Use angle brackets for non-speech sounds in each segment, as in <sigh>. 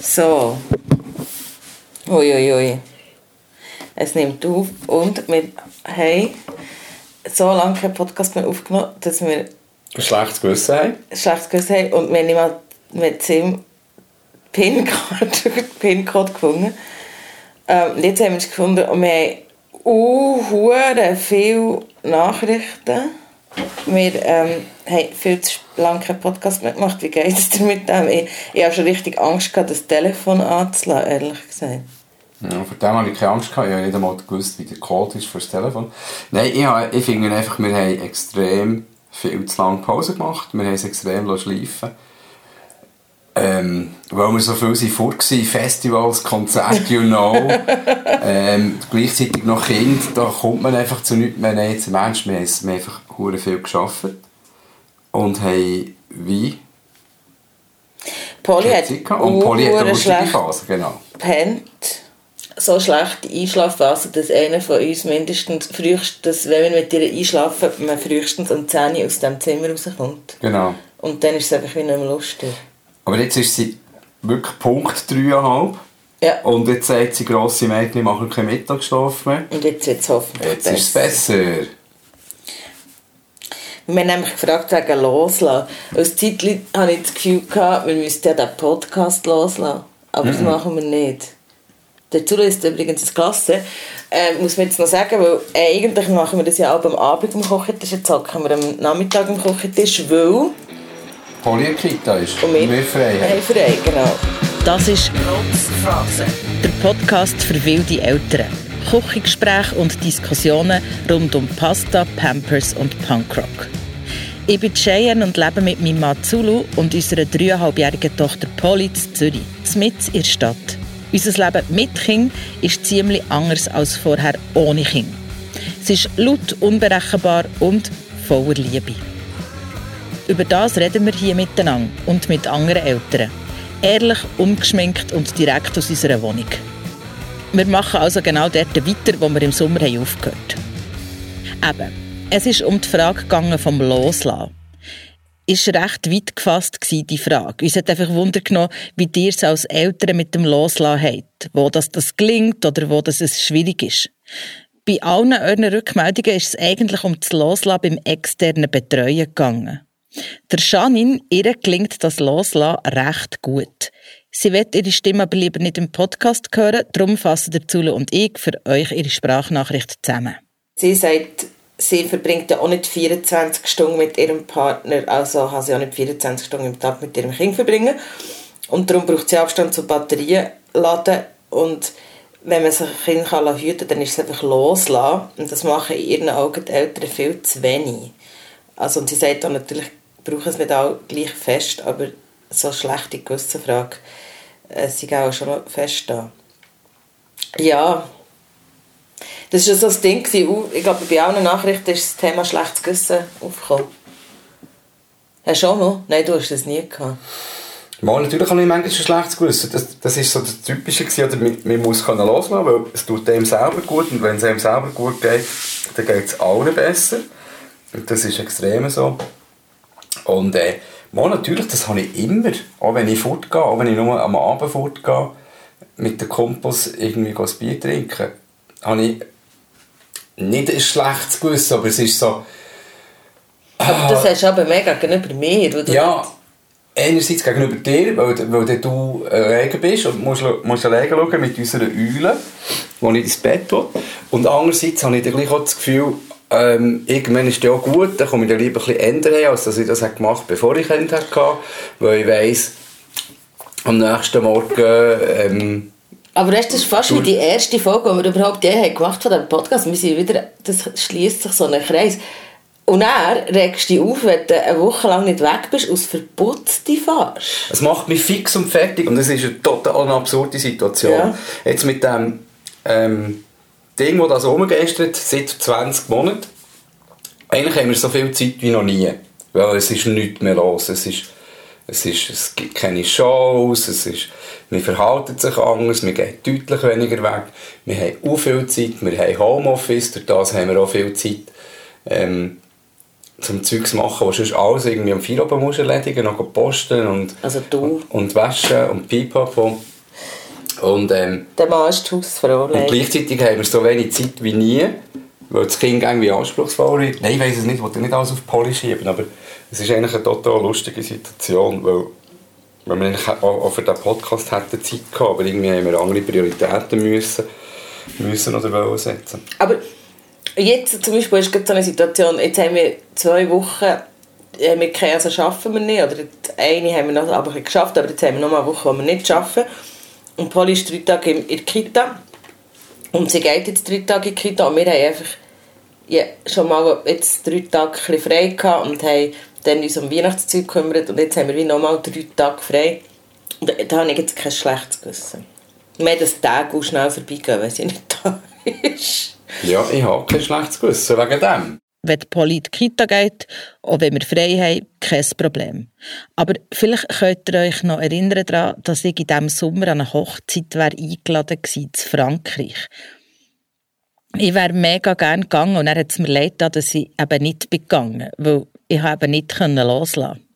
So. Uiuiui. Ui, ui. Es nimmt auf und wir haben so lange keinen Podcast mehr aufgenommen, dass wir ein schlechtes Gewissen haben. ein schlechtes Gewissen haben und wir haben nicht mal mit Sim PIN-Code <laughs> PIN gefunden. Ähm, und jetzt haben wir es gefunden und wir haben uh, viele Nachrichten. Wir ähm, haben viel zu lange keinen Podcast mehr gemacht. Wie geht es dir mit dem? Ich, ich habe schon richtig Angst gehabt, das Telefon anzulassen, ehrlich gesagt. Ja, vor dem habe ich keine Angst gehabt. Ich habe nicht einmal gewusst, wie der Code ist für das Telefon. Nein, ich, habe, ich finde einfach, wir haben extrem viel zu lange Pause gemacht. Wir haben es extrem schleifen ähm, weil wir so viel sind fort waren, Festivals, Konzerte, you know, <laughs> ähm, gleichzeitig noch Kind, da kommt man einfach zu nichts mehr. Nein, im Ernst, wir haben, einfach hure viel geschafft und haben wie Polly hat und Polly hat eine lustige schlecht Phase, genau. gepennt. So schlechte Einschlafphase, dass einer von uns mindestens frühestens, wenn wir mit ihr einschlafen, man frühestens um 10 Uhr aus dem Zimmer rauskommt. genau. Und dann ist es einfach wie nicht mehr lustig. Aber jetzt ist sie wirklich Punkt 3,5 Ja. und jetzt sagt sie, grosse Mädchen machen keinen Mittagsschlaf mehr. Und jetzt wird es hoffentlich Jetzt ist es besser. Wir haben nämlich gefragt wegen Loslassen. Als Zeitlich hatte ich das Gefühl, gehabt, wir müssten ja den Podcast loslassen. Aber Mhm. das machen wir nicht. Der Zulu ist übrigens das Klasse. Ähm, muss man jetzt noch sagen, weil äh, eigentlich machen wir das ja auch am Abend am Kochentisch. Jetzt hocken wir am Nachmittag am Kochentisch, weil Polly in Kita ist. und wir, wir frei wir haben haben. frei, genau. Das ist Rotzphase, der Podcast für wilde Eltern. Küchengespräche und Diskussionen rund um Pasta, Pampers und Punkrock. Ich bin Cheyenne und lebe mit meinem Mann Zulu und unserer dreieinhalbjährigen Tochter Polly in Zürich, mitten in der Stadt. Unser Leben mit Kind ist ziemlich anders als vorher ohne Kind. Es ist laut, unberechenbar und voller Liebe. Über das reden wir hier miteinander und mit anderen Eltern. Ehrlich, ungeschminkt und direkt aus unserer Wohnung. Wir machen also genau dort weiter, wo wir im Sommer haben aufgehört Eben, es ist um die Frage gegangen vom Loslassen. Ist recht weit gefasst gewesen, die Frage. Uns hat einfach Wunder genommen, wie ihr es als Eltern mit dem Loslassen habt. Wo das, das gelingt oder wo das es schwierig ist. Bei allen euren Rückmeldungen ist es eigentlich um das Loslassen beim externen Betreuen gegangen. Der Janine, ihr gelingt das Loslassen recht gut. Sie wird ihre Stimme aber lieber nicht im Podcast hören, darum fassen der Zule und ich für euch ihre Sprachnachricht zusammen. Sie sagt, sie verbringt ja auch nicht 24 Stunden mit ihrem Partner, also kann sie auch nicht 24 Stunden im Tag mit ihrem Kind verbringen. Und darum braucht sie Abstand zu Batterien laden. Und wenn man sich ein Kind hüten kann, dann ist es einfach loslassen. Und das machen in ihren Augen die Eltern viel zu wenig. Also, und sie sagt auch natürlich, brauchen es nicht auch gleich fest, aber so schlechte Gewissenfrage, äh, gehen auch schon fest da. Ja, das war so das Ding. Uh, Ich glaube, bei allen Nachrichten ist das Thema schlechtes Gewissen aufgekommen. Hast du auch noch? Nein, du hast das nie gehabt. Mal, natürlich habe ich manchmal ein schlechtes Gewissen. Das, das ist so das Typische gewesen, man, man muss können loslassen, weil es tut dem selber gut und wenn es einem selber gut geht, dann geht es allen besser. Und das ist extrem so. Und äh, mal, natürlich, das habe ich immer, auch wenn ich fortgehe, auch wenn ich nur am Abend fortgehe, mit den Kumpels irgendwie ein Bier trinken, habe ich nicht ein schlechtes Gewissen, aber es ist so, Aber das hast du aber mega gegenüber mir. du ja, einerseits gegenüber dir, weil, weil du alleine bist und musst, musst alleine schauen mit unserer Eule, wo ich ins Bett will. Und andererseits habe ich dann gleich auch das Gefühl, ähm, irgendwann ist es auch gut, dann komme ich dann lieber ein bisschen ändern, als dass ich das habe gemacht bevor ich Kind hatte, weil ich weiss, am nächsten Morgen ähm, Aber das ist fast wie die erste Folge, die wir überhaupt je haben gemacht von diesem Podcast. Wir sind wieder, das schließt sich so ein Kreis. Und er regst dich auf, wenn du eine Woche lang nicht weg bist, aus verputzte fahrst. Es macht mich fix und fertig und das ist eine total absurde Situation. Ja. Jetzt mit dem ähm, Ding, das da so rumgeistert, seit 20 Monaten, eigentlich haben wir so viel Zeit wie noch nie. Weil es ist nichts mehr los. Es, ist, es, ist, es gibt keine Shows, es ist, wir verhalten sich anders, wir gehen deutlich weniger weg. Wir haben auch viel Zeit, wir haben Homeoffice, durch das haben wir auch viel Zeit. Ähm, zum Zeugs machen, was sonst alles irgendwie am Feierabend musst erledigen, noch posten und, also du. und waschen und Pipapo. Und, ähm, Der Mann ist die Hausfrau. Und gleichzeitig haben wir so wenig Zeit wie nie, weil das Kind irgendwie anspruchsvoll wird. Nein, ich weiss es nicht, ich wollte nicht alles auf Poli schieben, aber es ist eigentlich eine total lustige Situation, weil wenn wir eigentlich auch für diesen Podcast hätten Zeit gehabt, aber irgendwie haben wir andere Prioritäten müssen, müssen oder wollen setzen. Aber jetzt zum Beispiel ist so eine Situation, jetzt haben wir zwei Wochen wir keine, also schaffen wir nicht, oder eine haben wir noch aber geschafft, aber jetzt haben wir noch mal eine Woche, die wir nicht schaffen. Und Polly ist drei Tage in der Kita und sie geht jetzt drei Tage in die Kita und wir haben einfach ja, schon mal jetzt drei Tage frei gehabt und haben dann uns um Weihnachtszeug gekümmert und jetzt haben wir wie nochmal drei Tage frei. Und da habe ich jetzt kein schlechtes Gewissen. Mehr das Tag auch schnell vorbeigehen, wenn sie nicht <laughs> da ist. Ja, ich habe kein schlechtes Gewissen wegen dem. Wenn Polly in die Kita geht, auch wenn wir frei haben, kein Problem. Aber vielleicht könnt ihr euch noch erinnern daran, dass ich in diesem Sommer an eine Hochzeit wäre eingeladen war, in Frankreich. Ich wäre mega gerne gegangen und er hat es mir leid dass ich eben nicht gegangen bin, weil ich eben nicht loslassen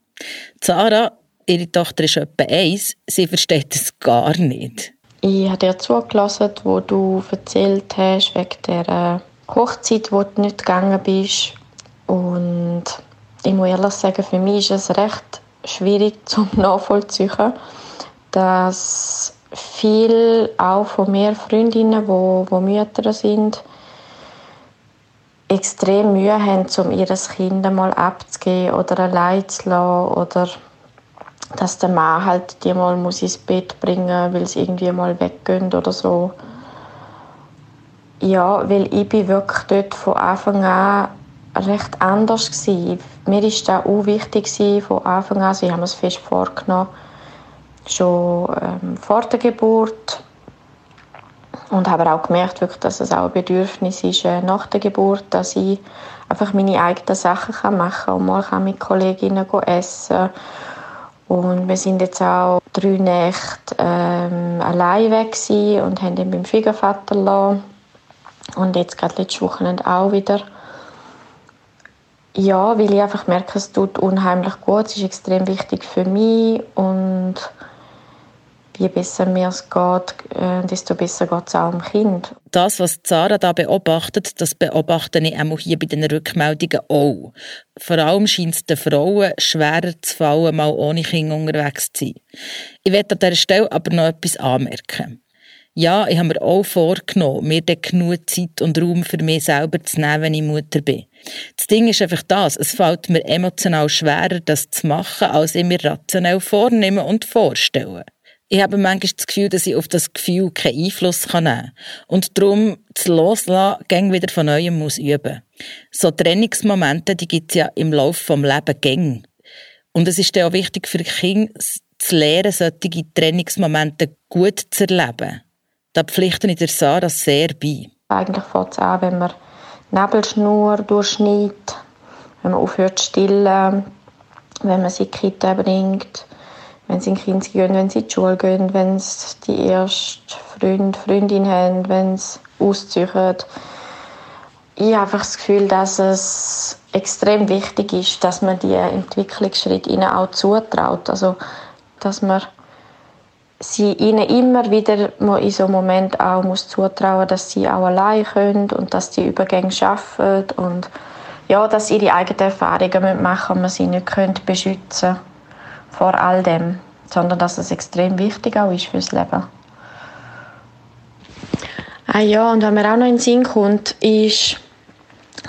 Sarah, ihre Tochter ist etwa eins, sie versteht es gar nicht. Ich habe dir zugelassen, wo du erzählt hast, wegen der Hochzeit, wo du nicht gegangen bist. Und ich muss ehrlich sagen, für mich ist es recht schwierig <laughs> zum nachvollziehen, dass viel auch von mehr Freundinnen, wo, wo Mütter sind, extrem Mühe haben, um ihr Kind mal abzugeben oder allein zu lassen oder dass der Mann halt die mal muss ins Bett bringen weil sie irgendwie mal weggehen oder so. Ja, weil ich bin wirklich dort von Anfang an recht anders gewesen. Mir war das auch wichtig von Anfang an. Sie haben es fest vorgenommen, schon ähm, vor der Geburt und habe auch gemerkt, wirklich, dass es auch ein Bedürfnis ist äh, nach der Geburt, dass ich einfach meine eigenen Sachen kann machen kann und mal mit Kolleginnen essen und wir sind jetzt auch drei Nächte ähm, allein weg und haben ihn beim Schwiegervater gelassen. Und jetzt gerade letztes Wochenende auch wieder. Ja, weil ich einfach merke, es tut unheimlich gut, es ist extrem wichtig für mich und je besser mir es geht, äh, desto besser geht es auch dem Kind. Das, was Sarah da beobachtet, das beobachte ich auch hier bei den Rückmeldungen auch. Vor allem scheint es den Frauen schwerer zu fallen, mal ohne Kinder unterwegs zu sein. Ich werde an dieser Stelle aber noch etwas anmerken. Ja, ich habe mir auch vorgenommen, mir dann genug Zeit und Raum für mich selber zu nehmen, wenn ich Mutter bin. Das Ding ist einfach das, es fällt mir emotional schwerer, das zu machen, als ich mir rationell vornehme und vorstelle ich habe manchmal das Gefühl, dass ich auf das Gefühl keinen Einfluss nehmen kann. Und darum das Loslassen gäng wieder von Neuem muss üben. So Trainingsmomente, die gibt es ja im Laufe des Lebens gäng. Und es ist dann auch wichtig für Kinder, zu lernen, solche Trainingsmomente gut zu erleben. Da pflichten ich der Sarah sehr bei. Eigentlich fängt es an, wenn man Nebelschnur durchschneidet, wenn man aufhört zu stillen, wenn man sie in die Kita bringt, wenn sie in Kind gehen, wenn sie in die Schule gehen, wenn sie die erste Freund, Freundin haben, wenn sie ausziehen. Ich habe einfach das Gefühl, dass es extrem wichtig ist, dass man die Entwicklungsschritte ihnen auch zutraut. Also, dass man sie ihnen immer wieder in so einem Moment auch muss zutrauen, dass sie auch allein können und dass die Übergänge schaffen und ja, dass sie ihre eigenen Erfahrungen machen und man sie nicht beschützen können vor all dem, sondern dass es extrem wichtig auch ist fürs Leben. Ah ja, und was mir auch noch in den Sinn kommt, ist,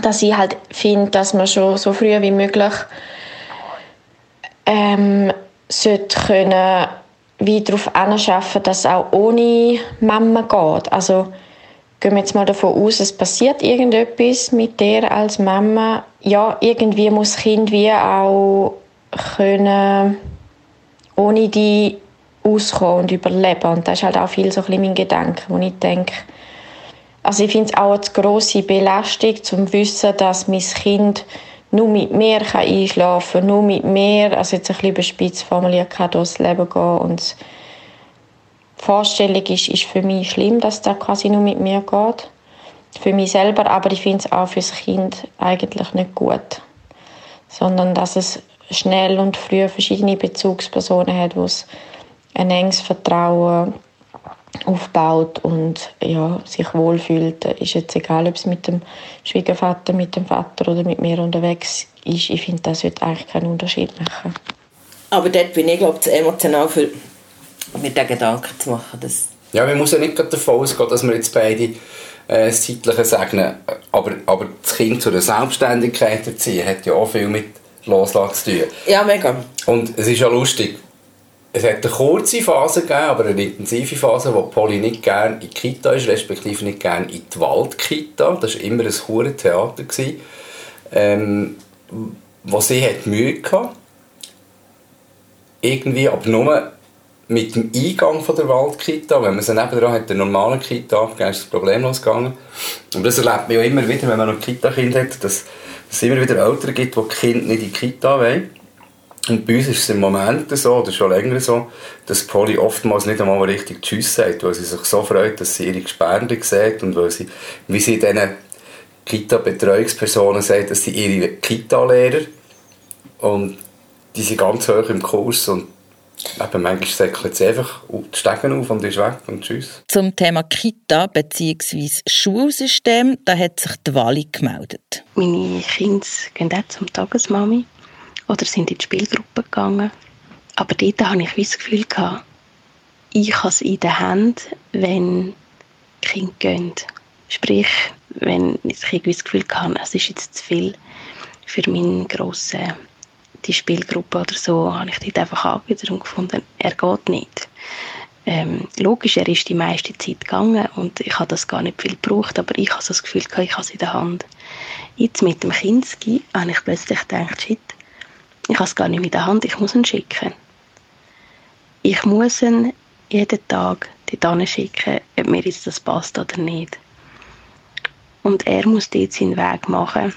dass ich halt finde, dass man schon so früh wie möglich ähm, sollte können wie darauf anschaffen, dass es auch ohne Mama geht. Also gehen wir jetzt mal davon aus, es passiert irgendetwas mit der als Mama. Ja, irgendwie muss das Kind wie auch können ohne die auskommen und überleben. Und das ist halt auch viel so ein mein Gedanke, wo ich denke, also ich finde es auch eine grosse Belastung, zum Wissen, dass mein Kind nur mit mir kann einschlafen kann, nur mit mir, also jetzt ein bisschen überspitzt formuliert, kann durchs Leben gehen. Und die Vorstellung ist, ist für mich schlimm, dass das quasi nur mit mir geht. Für mich selber, aber ich finde es auch für das Kind eigentlich nicht gut. sondern dass es schnell und früh verschiedene Bezugspersonen hat, wo es ein enges Vertrauen aufbaut und ja, sich wohlfühlt. Ist jetzt egal, ob es mit dem Schwiegervater, mit dem Vater oder mit mir unterwegs ist. Ich finde, das wird eigentlich keinen Unterschied machen. Aber dort bin ich, glaube ich, zu emotional für mir den Gedanken zu machen. Dass ja, man muss ja nicht davon ausgehen, dass wir jetzt beide äh, das Zeitliche segnen. Aber, aber das Kind zu der Selbstständigkeit erziehen hat ja auch viel mit Loslassen zu tun. Ja, mega. Und es ist ja lustig, es hat eine kurze Phase gegeben, aber eine intensive Phase, wo Polly nicht gerne in die Kita ist, respektive nicht gerne in die Waldkita. Das war immer ein hohes Theater. Ähm, wo sie hat Mühe hatte. Irgendwie, aber nur mit dem Eingang von der Waldkita, wenn man sie nebenan hat, der normalen Kita abgegeben, ist es problemlos gegangen. Und das erlebt man ja immer wieder, wenn man noch Kita-Kinder hat, dass es immer wieder Eltern gibt, die die Kinder nicht in die Kita wollen. Und bei uns ist es im Moment so, oder schon länger so, dass Polly oftmals nicht einmal richtig Tschüss sagt, weil sie sich so freut, dass sie ihre Gespärle sieht und weil sie, wie sie diesen Kita-Betreuungspersonen sagt, dass sie ihre Kita-Lehrer und die sind ganz hoch im Kurs und Eben, manchmal säckelt sie einfach die Stegen auf und ist weg und tschüss. Zum Thema Kita bzw. Schulsystem, da hat sich die Wali gemeldet. Meine Kinder gehen auch zum Tagesmami oder sind in die Spielgruppe gegangen. Aber dort hatte ich das Gefühl, ich habe es in der Hand, wenn Kinder gehen. Sprich, wenn ich das Gefühl habe, es ist jetzt zu viel für meinen grossen die Spielgruppe oder so, habe ich dort einfach angewidert und gefunden, er geht nicht. Ähm, logisch, er ist die meiste Zeit gegangen und ich habe das gar nicht viel gebraucht, aber ich habe so das Gefühl, ich habe es in der Hand. Jetzt mit dem Kinski habe ich plötzlich gedacht, shit, ich habe es gar nicht mit der Hand, ich muss ihn schicken. Ich muss ihn jeden Tag dorthin schicken, ob mir jetzt das passt oder nicht. Und er muss dort seinen Weg machen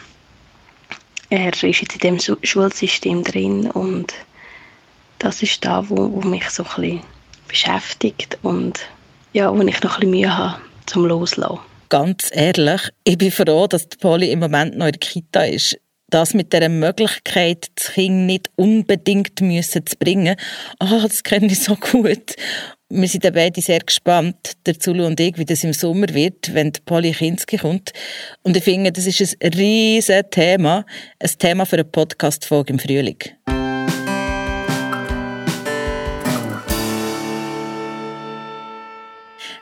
er ist jetzt in dem Schulsystem drin und das ist da, wo, wo mich so ein bisschen beschäftigt und ja, wo ich noch ein bisschen Mühe habe zum Loslassen. Ganz ehrlich, ich bin froh, dass Polly im Moment noch in der Kita ist. Das mit der Möglichkeit, das Kind nicht unbedingt müssen zu bringen, ah, das kenne ich so gut. Wir sind beide sehr gespannt, der Zulu und ich, wie das im Sommer wird, wenn die Polly Kinski kommt. Und ich finde, das ist ein riesiges Thema, ein Thema für eine Podcast-Folge im Frühling.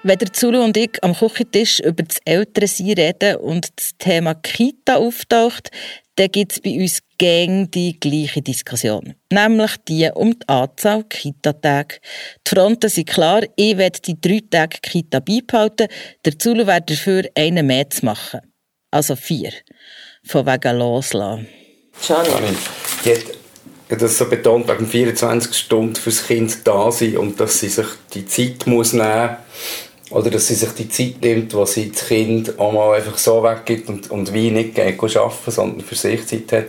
Wenn der Zulu und ich am Küchentisch über das Elternsein reden und das Thema Kita auftaucht, dann gibt es bei uns gäng die gleiche Diskussion. Nämlich die um die Anzahl Kita-Tage. Die Fronten sind klar, ich werde die drei Tage Kita beibehalten, der Zulu wäre dafür einen mehr zu machen. Also vier. Von wegen loslassen. Johnny. Hat das so betont, wegen 24 Stunden fürs Kind da sein und dass sie sich die Zeit muss nehmen muss, oder dass sie sich die Zeit nimmt, wo sie das Kind auch mal einfach so weggibt und, und wie nicht geht arbeiten, sondern für sich Zeit hat.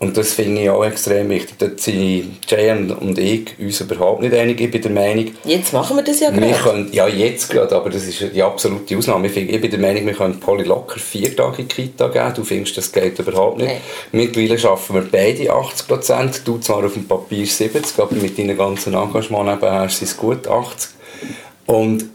Und das finde ich auch extrem wichtig. Da sind Jay und ich uns überhaupt nicht einig. Ich bin der Meinung... Jetzt machen wir das ja gerade. Können, ja, jetzt gerade, aber das ist die absolute Ausnahme. Ich, ich bin der Meinung, wir können Polly locker vier Tage in die Kita geben. Du findest, das geht überhaupt nicht. Nein. Mittlerweile schaffen wir beide 80 Prozent. Du zwar auf dem Papier 70, aber mit deinen ganzen Engagement nebenher sind es gut 80. Und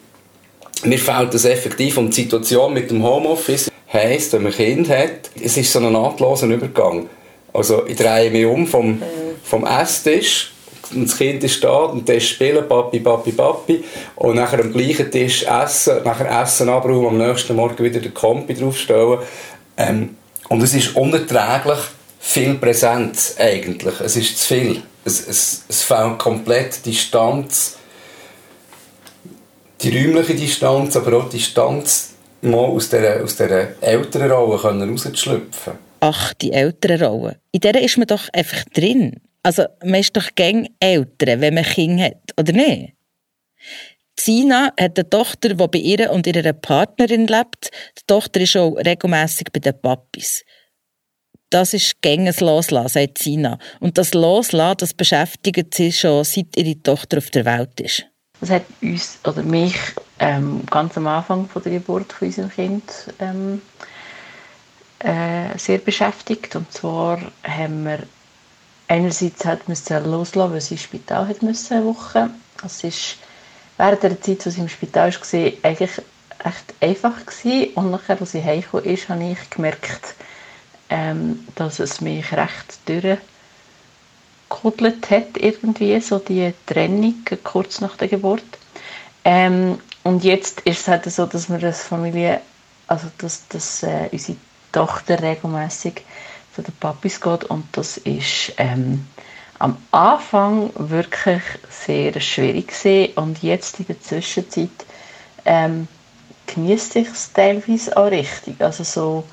mir fehlt das effektiv und die Situation mit dem Homeoffice heisst, wenn man Kind hat, es ist so ein nahtloser Übergang. Also ich drehe mich um vom, vom Esstisch und das Kind ist da und das spielen, Papi, Papi, Papi und nachher am gleichen Tisch essen, nachher Essen abräumen, am nächsten Morgen wieder den Kompi draufstellen. Ähm, und es ist unerträglich viel Präsenz eigentlich. Es ist zu viel. Es, es, es fehlt komplett Distanz die räumliche Distanz, aber auch die Distanz, mal aus dieser, aus dieser älteren Rolle rauszuschlüpfen. Ach, die ältere Rolle. In der ist man doch einfach drin. Also, man ist doch gern älter, wenn man Kinder hat, oder nicht? Sina hat eine Tochter, die bei ihr und ihrer Partnerin lebt. Die Tochter ist auch regelmässig bei den Papis. Das ist gänges Loslassen, sagt Sina. Und das Loslassen, das beschäftigt sie schon, seit ihre Tochter auf der Welt ist. Das hat uns oder mich ähm, ganz am Anfang von der Geburt von unserem Kind ähm, äh, sehr beschäftigt. Und zwar haben wir einerseits hat loslassen, weil sie ins Spital hat müssen, eine Woche. Es ist während der Zeit, als sie im Spital war, eigentlich recht einfach gewesen. Und nachher, als sie heimgekommen ist, habe ich gemerkt, ähm, dass es mich recht durchgekudelt hat, irgendwie, so die Trennung kurz nach der Geburt. Ähm, und jetzt ist es halt so, dass wir als Familie, also dass, dass äh, unsere Tochter regelmäßig zu den Papis geht und das ist ähm, am Anfang wirklich sehr schwierig gewesen. und jetzt in der Zwischenzeit ähm, genießt ich es teilweise auch richtig. Also so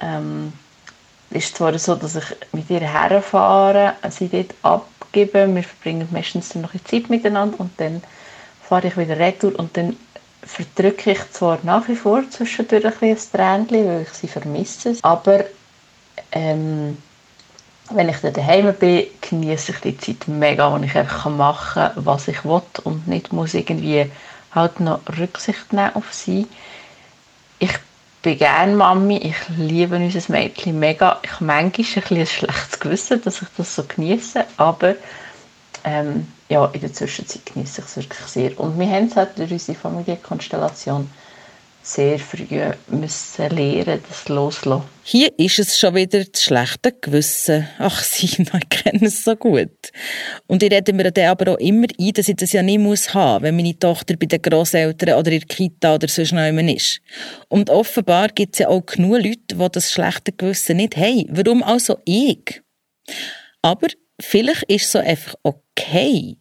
ähm, ist zwar so, dass ich mit ihr herfahre, sie dort abgebe, wir verbringen meistens dann noch eine Zeit miteinander und dann fahre ich wieder retour und dann verdrücke ich zwar nach wie vor zwischendurch ein, ein Tränchen, weil ich sie vermisse, aber ähm, wenn ich dann daheim bin, genieße ich die Zeit mega, wo ich einfach machen kann, was ich will und nicht muss irgendwie halt noch Rücksicht nehmen auf sie. Ich bin gerne Mami, ich liebe unser Mädchen mega. Ich habe manchmal ein, ein schlechtes Gewissen, dass ich das so genieße, aber ähm, ja, in der Zwischenzeit genieße ich es wirklich sehr. Und wir haben es halt durch unsere Familienkonstellation sehr früh müssen lernen, das loslassen. Hier ist es schon wieder das schlechte Gewissen. Ach, Sina, ich kenne es so gut. Und ich rede mir dann aber auch immer ein, dass ich das ja nicht muss haben, wenn meine Tochter bei den Grosseltern oder in der Kita oder sonst noch immer ist. Und offenbar gibt es ja auch genug Leute, die das schlechte Gewissen nicht haben. Warum also ich? Aber vielleicht ist es so einfach okay,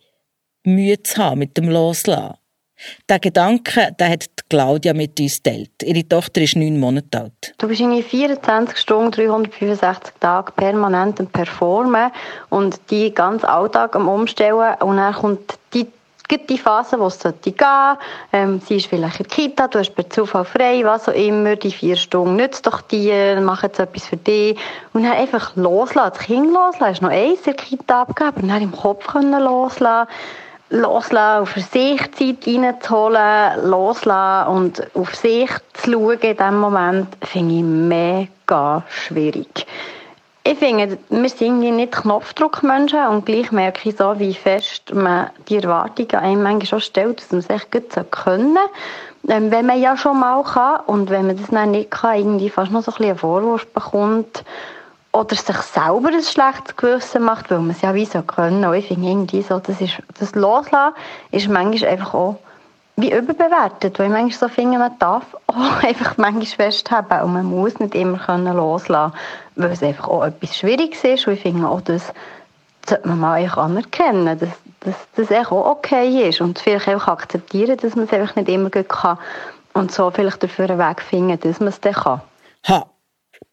Mühe zu haben mit dem Loslassen. Der Gedanke, den hat Claudia mit uns geteilt. Ihre Tochter ist neun Monate alt. Du bist irgendwie 24 Stunden, 365 Tage permanent am Performen und die ganz Alltag am Umstellen. Und dann kommt die die Phase, wo es gehen sollte. Ähm, sie ist vielleicht in der Kita, du hast per Zufall frei, was auch immer. Die vier Stunden nützt doch die, mach jetzt etwas für dich. Und dann einfach loslassen, das Kind loslassen. Hast noch eins in der Kita abgegeben und dann im Kopf können loslassen loslassen, auf sich Zeit reinzuholen, loslassen und auf sich zu schauen in diesem Moment, finde ich mega schwierig. Ich finde, wir sind nicht Knopfdruckmenschen und gleich merke ich so, wie fest man die Erwartungen einem manchmal schon stellt, dass man es echt gut können soll. Ähm, wenn man ja schon mal kann und wenn man das dann nicht kann, irgendwie fast noch so ein bisschen einen Vorwurf bekommt oder sich selber ein schlechtes Gewissen macht, weil man es ja wie so können. Und ich finde irgendwie so, das, ist, das Loslassen ist manchmal einfach auch wie überbewertet, weil ich manchmal so finde, man darf auch <laughs> einfach manchmal festhalten und man muss nicht immer können loslassen weil es einfach auch etwas Schwieriges ist und ich finde auch, das sollte man mal anerkennen, dass, dass das auch okay ist und vielleicht auch akzeptieren, dass man es einfach nicht immer gut kann und so vielleicht dafür einen Weg finden, dass man es dann kann. Ha,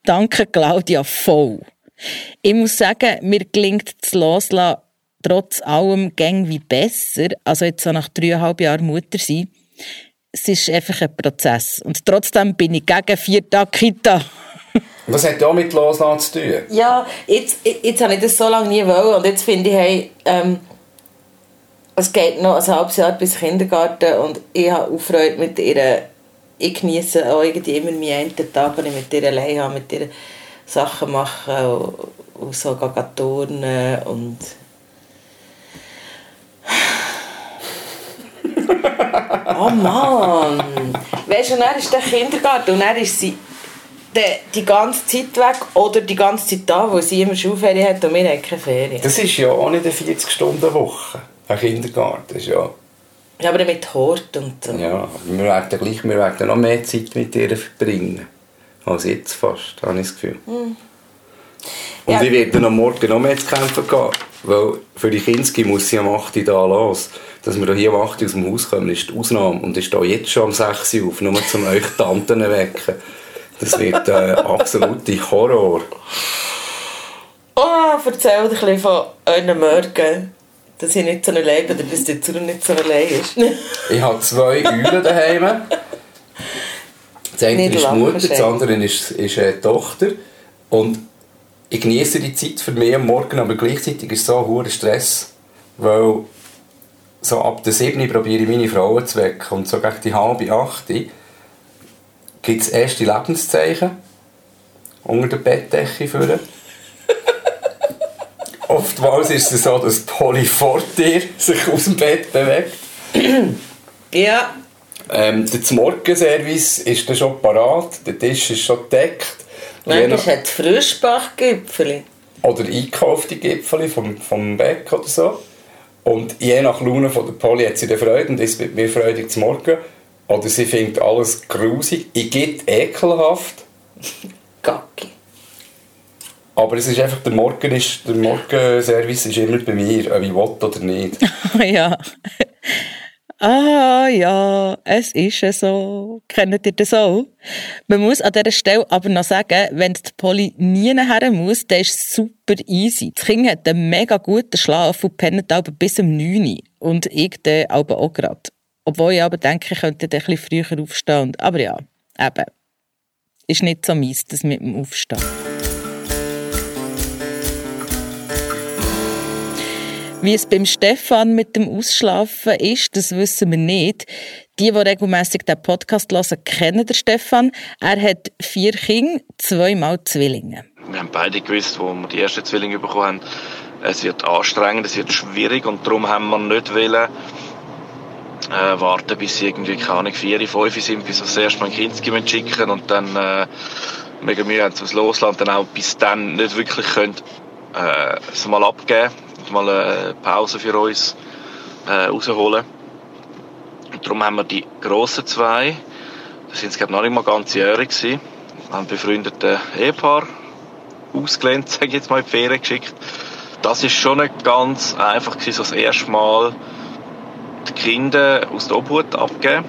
Danke, Claudia, voll. Ich muss sagen, mir gelingt das Loslassen trotz allem gäng wie besser. Also jetzt so nach dreieinhalb Jahren Mutter sein. Es ist einfach ein Prozess. Und trotzdem bin ich gegen vier Tage Kita. <laughs> Was hat ja mit Loslassen zu tun? Ja, jetzt, jetzt habe ich das so lange nie wollen und jetzt finde ich, hey, ähm, es geht noch ein halbes Jahr bis Kindergarten und ich habe auch Freude mit ihr ich genieße auch irgendwie immer meinen einen Tag, wenn ich mit ihr allein habe, mit ihr Sachen machen und, und so gehen turnen und <laughs> oh Mann! Weißt du, dann ist der Kindergarten und dann ist sie die, die ganze Zeit weg oder die ganze Zeit da, wo sie immer Schulferien hat und wir haben keine Ferien. Das ist ja auch nicht eine 40-Stunden-Woche, ein Kindergarten. Das ist ja ja, aber mit Hort und so. Ja, wir werden gleich wir werden noch mehr Zeit mit ihr verbringen. Als jetzt fast, habe ich das Gefühl. Mhm. Und ja. ich werde am Morgen noch mehr zu kämpfen gehen. Weil für die Kinski muss sie am 8 Uhr da los. Dass wir hier am 8 Uhr aus dem Haus kommen, ist die Ausnahme. Und ich stehe jetzt schon am 6 Uhr auf, nur um euch Tanten zu wecken. Das wird äh, <laughs> absoluter Horror. Oh, erzähl ein bisschen von euren Morgen dass ich nicht so allein bin oder dass der Zuru nicht so allein ist. <laughs> ich habe zwei Eulen daheim. Das eine ist die Mutter, das andere ist, ist eine Tochter. Und ich genieße die Zeit für mich am Morgen, aber gleichzeitig ist es so ein hoher Stress, weil so ab der 7 probiere ich meine Frauen zu wecken und so gegen die halbe 8 gibt es erste Lebenszeichen unter der Bettdecke führen. Oftmals ist es so, dass Polly vor dir sich aus dem Bett bewegt. Ja. Ähm, der Morgenservice ist dann schon parat, der Tisch ist schon gedeckt. Manchmal hat es Frischbachgipfel. oder eingekaufte Gipfel vom, vom Bäck oder so. Und je nach Laune von der Polly hat sie dann Freude und ist mit mir freudig zum Morgen. Oder sie findet alles grusig. Ich gibt ekelhaft. Gacki. Aber es ist einfach, der Morgen ist, der Morgenservice ist immer bei mir, ob ich will oder nicht. <laughs> ja. Ah ja, es ist so. Kennt ihr das auch? Man muss an dieser Stelle aber noch sagen, wenn die Polly nie nachher muss, dann ist es super easy. Das Kind hat einen mega guten Schlaf und pennt bis um 9 Uhr. Und ich dann aber auch gerade. Obwohl ich aber denke, ich könnte dann bisschen früher aufstehen. Aber ja, eben. Ist nicht so mies, das mit dem Aufstehen. Wie es beim Stefan mit dem Ausschlafen ist, das wissen wir nicht. Die, die regelmässig den Podcast hören, kennen den Stefan. Er hat vier Kinder, zweimal Zwillinge. Wir haben beide gewusst, wo wir die ersten Zwillinge bekommen haben, es wird anstrengend, es wird schwierig und darum haben wir nicht wollen, äh, warten, bis sie irgendwie, keine Ahnung, vier, fünf sind, bis wir das erste Mal ein Kind schicken und dann äh, mega Mühe haben zum Loslassen und dann auch bis dann nicht wirklich können, äh, es mal abgeben mal eine Pause für uns äh, rausholen. Und darum haben wir die grossen zwei, das sind glaube noch nicht mal ganzjährig gewesen, haben befreundete Ehepaar ausgelehnt, <laughs> sage ich jetzt mal, in die Ferien geschickt. Das ist schon nicht ganz einfach gewesen, so das erste Mal die Kinder aus der Obhut abgeben.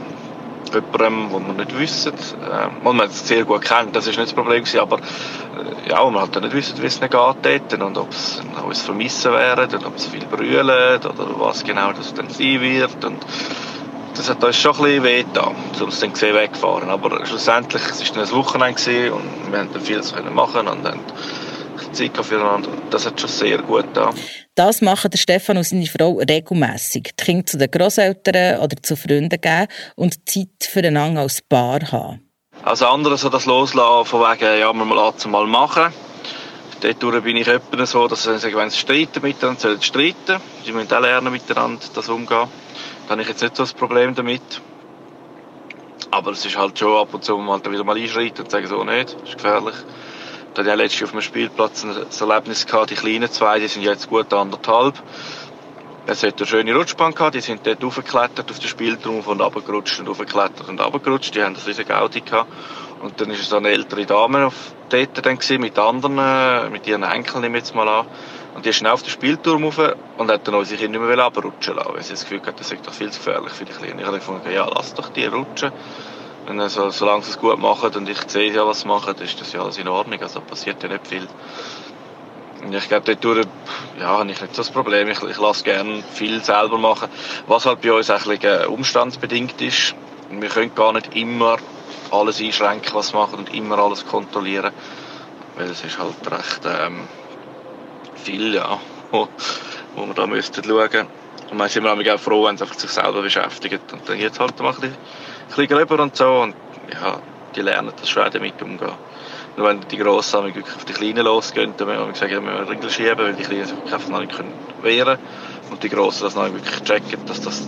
Jemandem, wo wir nicht wissen. Ähm, und man es sehr gut kennt, das ist nicht das Problem gewesen, aber äh, ja, man halt nicht wissen, wie es ihnen geht und ob es alles vermissen werden und ob sie viel brüllen oder was genau das dann sein wird. Und das hat uns schon ein bisschen weh getan, um es dann gesehen weggefahren. Aber schlussendlich, es war dann ein Wochenende und wir haben dann vieles machen und haben Zeit füreinander. Das hat schon sehr gut getan. Das machen der Stefan und seine Frau regelmässig. Die Kinder zu den Grosseltern oder zu Freunden geben und Zeit füreinander als Paar haben. Als andere so das Loslassen von wegen, ja, man lässt es mal machen. Dort bin ich etwa so, dass sie sagen, wenn sie streiten miteinander, sollen sie streiten. Sie müssen auch lernen, miteinander das umgehen. Da habe ich jetzt nicht so das Problem damit. Aber es ist halt schon ab und zu mal wieder mal einschreiten und sagen, so nicht, das ist gefährlich. Da hatte ich auch letztens auf dem Spielplatz ein Erlebnis gehabt, die kleinen zwei, die sind jetzt gut anderthalb. Es hat eine schöne Rutschbahn gehabt, die sind dort aufgeklettert auf den Spieltraum und runtergerutscht und aufgeklettert und runtergerutscht. Die haben das riesige Gaudi gehabt. Und dann war so eine ältere Dame auf dort dann gewesen, mit anderen, äh, mit ihren Enkeln nehme ich jetzt mal an. Und die ist schnell auf den Spielturm rauf und hat dann unsere Kinder nicht mehr runterrutschen lassen, weil sie das Gefühl hatte, das sei doch viel zu gefährlich für die Kleinen. Ich habe gefunden, ja, lass doch die rutschen. Wenn er so, solange sie es gut machen und ich sehe was sie machen, ist das ja alles in Ordnung. Also passiert ja nicht viel. Und ich glaube, dort ja, habe ich nicht so das Problem. Ich, ich lasse gerne viel selber machen. Was halt bei uns ein äh, umstandsbedingt ist. Wir können gar nicht immer alles einschränken, was wir machen und immer alles kontrollieren. Weil es ist halt recht ähm, viel, ja, <laughs> wo, wo wir da müssten schauen. Und wir sind wir auch froh, wenn sie sich selber beschäftigen. Und dann jetzt halt mal ein bisschen gröber und so. Und ja, die lernen das schwer damit umgehen. Nur wenn die Grossen wirklich auf die Kleinen losgehen, dann müssen wir sagen, dann müssen wir Ringel schieben, weil die Kleinen sich einfach noch nicht wehren können. Und die Grossen das noch wirklich checken, dass das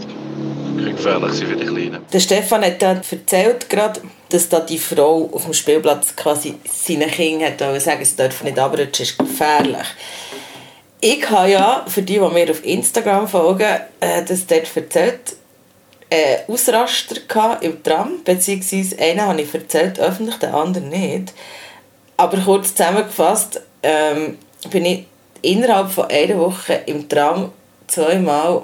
gefährlich sein für die Kleinen. Der Stefan hat da erzählt gerade, dass da die Frau auf dem Spielplatz quasi seinen Kindern hat sagen, sie dürfen nicht abrutschen, ist gefährlich. Ich habe ja, für die, die mir auf Instagram folgen, äh, das dort erzählt, äh, Ausraster im Tram, beziehungsweise einen habe ich erzählt, öffentlich, den anderen nicht. Aber kurz zusammengefasst, ähm, bin ich innerhalb von einer Woche im Tram zweimal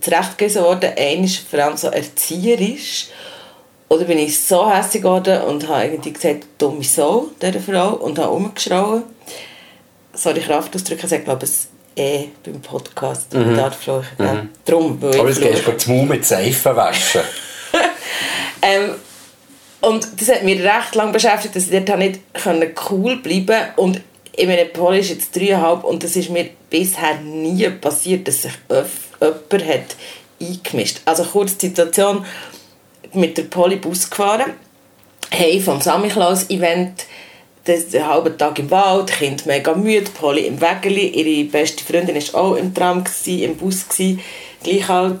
zurechtgewiesen worden. Einmal vor allem so erzieherisch. Oder bin ich so hässlich geworden und habe irgendwie gesagt, dumme Sau, dieser Frau, und habe umgeschrauen. Sorry, Kraft ausdrücken, ich glaube es eh beim Podcast. Mhm. Da fluchen. Ja. Drum, weil Aber es geht fluche. das Maul mit Seife waschen. <laughs> Ähm, und das hat mich recht lange beschäftigt, dass ich dort nicht cool bleiben konnte. Und ich meine, Paul ist jetzt dreieinhalb und das ist mir bisher nie passiert, dass sich jemand hat eingemischt Also kurz die Situation, mit der Poli Bus gefahren, hey, vom Samichlaus-Event den halben Tag im Wald, Kind mega müde, Polly im Wägeli, ihre beste Freundin war auch im Tram, gewesen, im Bus, gewesen. gleich halt,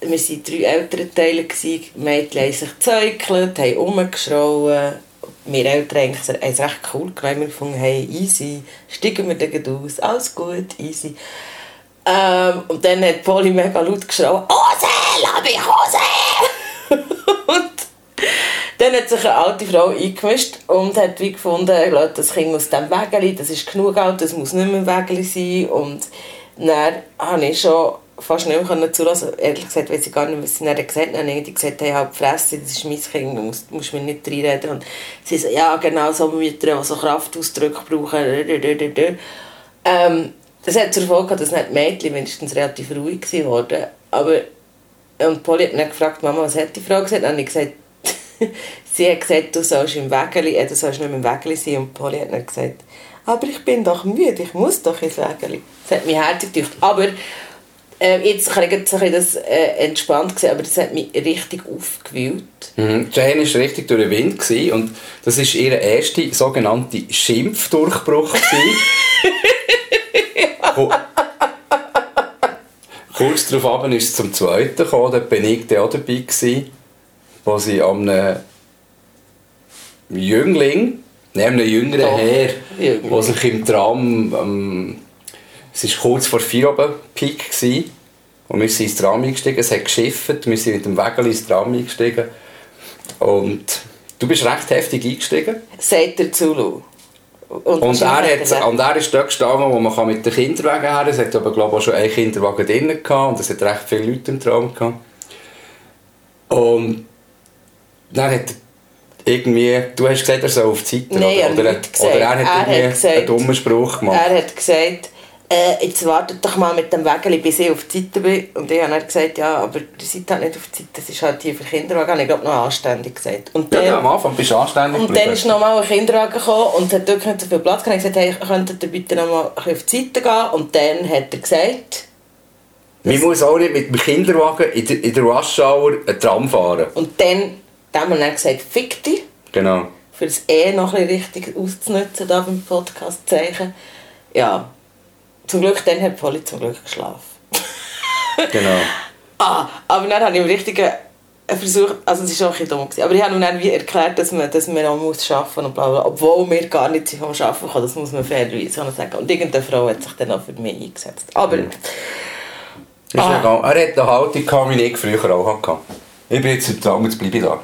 wir waren drei Elternteile, gewesen. die Mädchen haben sich gezäukelt, haben rumgeschrauen, wir Eltern haben es recht cool gemacht, wir gefunden, hey, easy, steigen wir dann aus, alles gut, easy. Ähm, und dann hat Polly mega laut geschrien, Hose, lass mich Hose! <laughs> und dann hat sich eine alte Frau eingemischt und hat wie gefunden, lass das Kind aus dem Wägeli, das ist genug alt, das muss nicht mehr Wägeli sein. Und dann habe ich schon fast nicht mehr zulassen. Ehrlich gesagt weiß ich gar nicht, was sie dann gesagt hat. Dann habe gesagt, hey, halt Fresse, das ist mein Kind, du musst, musst mir nicht reinreden. Und sie so, ja, genau so Mütter, die so Kraftausdrücke brauchen. Ähm, das hat zur Folge dass nicht die Mädchen wenigstens relativ ruhig waren. Aber und Polly hat dann gefragt, Mama, was hat die Frau gesagt? Habe ich gesagt, <laughs> sie hat gesagt, du sollst im Wägeli, äh, du sollst nicht im Wägeli sein. Und Polly hat dann gesagt, aber ich bin doch müde, ich muss doch ins Wägeli. Das hat mich herzig gedacht. Aber äh, jetzt kann ich jetzt das äh, entspannt sehen, aber das hat mich richtig aufgewühlt. Mhm. Jane war richtig durch den Wind gewesen, und das war ihr erster sogenannter Schimpfdurchbruch. <laughs> Kurz darauf ist es zum zweiten gekommen, da bin ich auch dabei gewesen, wo sie an einem Jüngling, neben einem jüngeren Herr, der sich im Tram, ähm, es war kurz vor vier oben Peak gewesen, und wir sind ins Tram eingestiegen, es hat geschifft, wir sind mit dem Wägel ins Tram eingestiegen und du bist recht heftig eingestiegen. Sagt der Zulu. Und, und, er hat, und er ist dort gestanden, wo man mit den Kinderwagen her Es hat aber, glaube ich, auch schon einen Kinderwagen drin gehabt und es hat recht viele Leute im Traum gehabt. Und dann hat irgendwie, du hast gesagt, er soll auf die Seite. Nein, oder, oder, oder er hat er hat gesagt, einen dummen Spruch gemacht. Er hat gesagt, äh, jetzt wartet doch mal mit dem Wägeli, bis ich auf die Seite bin. Und ich habe dann gesagt, ja, aber ihr seid halt nicht auf die Seite, das ist halt hier für Kinderwagen. Ich glaube, noch anständig gesagt. Und dann, ja, am Anfang bist du anständig Und dann ist noch mal ein Kinderwagen gekommen und hat wirklich nicht so viel Platz gehabt. Ich habe gesagt, hey, könntet ihr bitte noch mal auf die Seite gehen? Und dann hat er gesagt... Man muss auch nicht mit dem Kinderwagen in der, in der Rush-Hour ein Tram fahren. Und dann, dann haben wir dann gesagt, fick dich. Genau. Für das eh noch ein richtig auszunutzen, da beim Podcast-Zeichen. Ja, zum Glück, dann hat Polly zum Glück geschlafen. <laughs> genau. Ah, aber dann habe ich im richtigen Versuch, also es war auch ein bisschen dumm, gewesen, aber ich habe ihm dann wie erklärt, dass man, dass man auch muss arbeiten und bla, bla obwohl wir gar nicht vom Arbeiten kommen, das muss man fairerweise sagen. Und irgendeine Frau hat sich dann auch für mich eingesetzt. Aber... Mhm. Ah. Er hat eine Haltung, wie ich früher auch hatte. Ich bin jetzt Traum, jetzt bleibe ich da.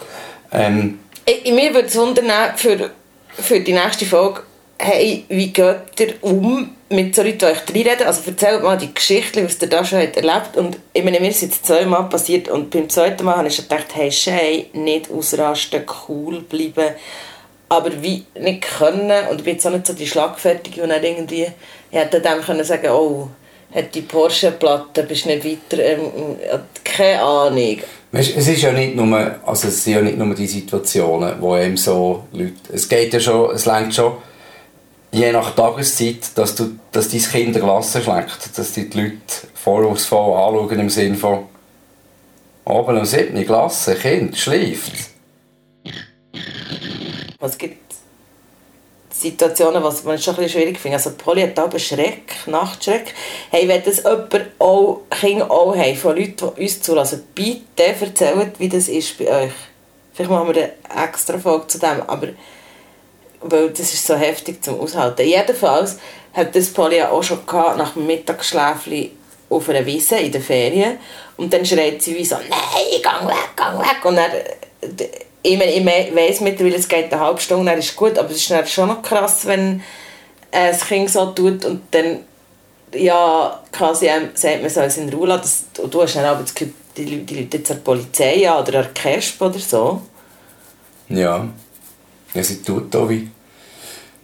Ähm. Mir würde es wundern, für, für die nächste Folge, hey, wie geht ihr um mit so Leuten, die euch reinreden? Also erzählt mal die Geschichte, was ihr da schon habt erlebt Und ich meine, mir ist jetzt zweimal passiert und beim zweiten Mal habe ich gedacht, hey, Shay, nicht ausrasten, cool bleiben. Aber wie nicht können, und ich bin jetzt auch nicht so die Schlagfertige, und dann irgendwie, ich hätte dem können sagen, oh, hat die Porsche-Platte, bist nicht weiter, ähm, keine Ahnung. Weißt, es ist ja nicht nur, also es sind ja nicht nur die Situationen, wo eben so Leute, es geht ja schon, es lenkt schon je nach Tageszeit, dass, du, dass dein Kind eine Klasse schlägt, dass die, die Leute vorwurfsvoll anschauen im Sinne von oben um 7 Klasse, Kind schläft. Es gibt Situationen, was man schon ein schwierig findet. Also Polly hat da Schreck, Nachtschreck. Hey, wenn das jemand auch, Kinder auch haben, von Leuten, die uns zulassen, bitte erzählt, wie das ist bei euch. Vielleicht machen wir eine extra Folge zu dem, aber weil das ist so heftig zum Aushalten. Jedenfalls hat das Polly auch schon gehabt, nach dem Mittagsschläfchen auf einer Wiese in den Ferien. Und dann schreit sie wie so, nein, geh weg, geh weg. Und dann, ich, meine, ich weiss mittlerweile, es geht eine halbe Stunde, dann ist gut, aber es ist dann schon noch krass, wenn äh, das Kind so tut und dann ja, quasi ähm, sagt man, es in Ruhe lassen. Das, du hast dann aber das Gefühl, die, die Leute jetzt an der Polizei an oder an der KESP oder so. Ja. Ja, sie tut da wie,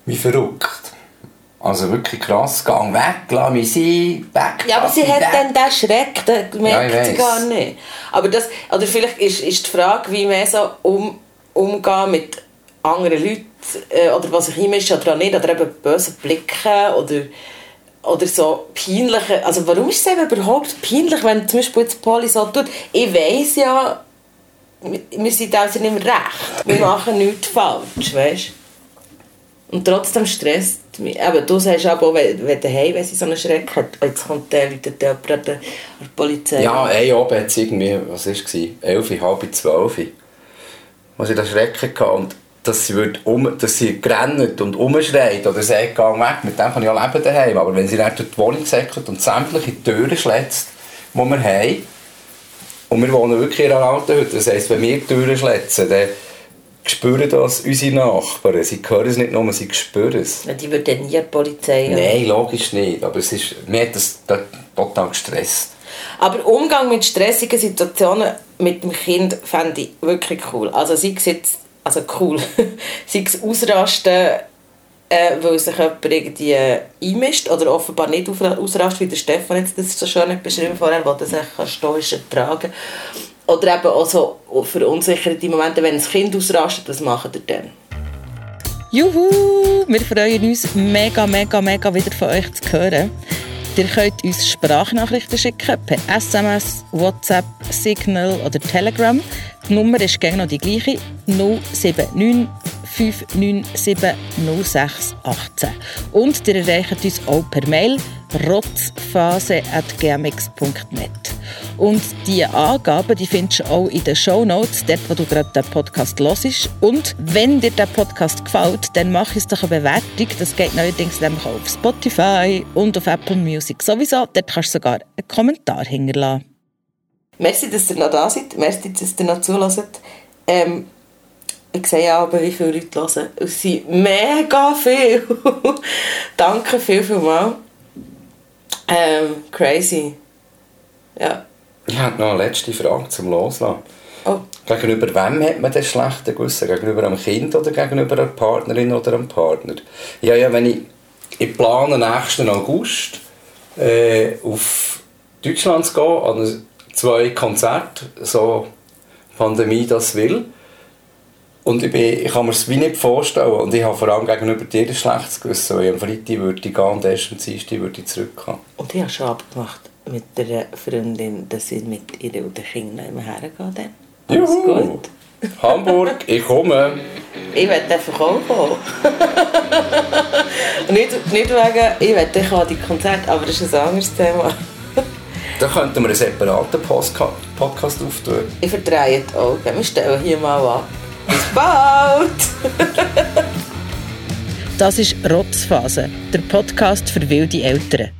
wie verrückt. Also wirklich krass, gang weg, lass mich sein, weg. Ja, aber sie hat weg. dann den Schreck, den merkt ja, sie gar nicht. Aber das, oder vielleicht ist, ist die Frage, wie man so um, umgehen mit anderen Leuten, äh, oder was ich einmische oder auch nicht, oder eben böse Blicken, oder, oder so peinliche, also warum ist es eben überhaupt peinlich, wenn zum Beispiel jetzt Poli so tut, ich weiss ja, wir sind also nicht mehr recht. Wir <clears throat> machen nichts falsch, weißt Und trotzdem stresst. Aber du sagst aber, wenn, wenn daheim, wenn sie so einen Schreck hat, jetzt kommt der Leute der der Polizei. Ja, ein Abend hat es irgendwie, was war es? Elf, halb zwölf. Als ich den Schreck hatte und dass sie, wird um, dass sie rennt und umschreit oder sagt, geh weg, mit dem kann ich auch leben daheim. Aber wenn sie dann durch die Wohnung säckelt und sämtliche Türen schlägt, die wir haben, und wir wohnen wirklich in einer alten Hütte, das heisst, wenn wir Türen schlätzen, dann spüren das unsere Nachbarn. Sie hören es nicht nur, sie spüren es. Die würden nie die Polizei haben. Nein, logisch nicht. Aber es ist, mir hat das total gestresst. Aber Umgang mit stressigen Situationen mit dem Kind fände ich wirklich cool. Also sei es jetzt, also cool, <laughs> sei es ausrasten, äh, weil sich jemand irgendwie äh, einmischt oder offenbar nicht ausrastet, wie der Stefan jetzt das so schön beschrieben vorher, wo das echt stoisch ertragen Oder eben auch so verunsicherte Momente, wenn das Kind ausrastet, was macht ihr dann? Juhu! Wir freuen uns mega, mega, mega wieder von euch zu hören. Ihr könnt uns Sprachnachrichten schicken per SMS, WhatsApp, Signal oder Telegram. Die Nummer ist noch die gleiche: 079 597 0618. Und ihr erreicht uns auch per Mail rotzphase.gmx.net. Und diese Angaben die findest du auch in den Show Notes, dort wo du gerade den Podcast hörst. Und wenn dir der Podcast gefällt, dann mach uns doch eine Bewertung. Das geht neuerdings nämlich auch auf Spotify und auf Apple Music sowieso. Dort kannst du sogar einen Kommentar hinterlassen. Merci, dass ihr noch da seid. Merci, dass ihr noch zulässt. Ähm, ich sehe ja aber, wie viele Leute hören. Es sind mega viele. <laughs> Danke viel, viel mal. Ähm, crazy. Ja. Ich habe noch eine letzte Frage zum Loslassen. Oh. Gegenüber wem hat man das schlechte Gewissen? Gegenüber einem Kind oder gegenüber einer Partnerin oder einem Partner? Ja, ja, wenn ich, ich plane nächsten August äh, auf Deutschland zu gehen, an zwei Konzerte, so Pandemie das will. Und ich, bin, ich kann mir das wie nicht vorstellen. Und ich habe vor allem gegenüber dir ein schlechtes Gewissen, weil ich am Freitag würde ich gehen und erst am Dienstag würde ich zurückkommen. Und ich habe schon abgemacht mit der Freundin, dass ich mit ihr und den Kindern hergehen Alles Juhu. gut. Hamburg, ich komme. Ich werde einfach auch kommen. <laughs> nicht, nicht wegen, ich werde dich an die Konzerte, aber das ist ein anderes Thema. <laughs> Da könnten wir einen separaten Podcast auftun. Ich verdrehe die Augen. Wir stellen hier mal an. Bis bald! das ist Rotzphase, der Podcast für wilde Eltern.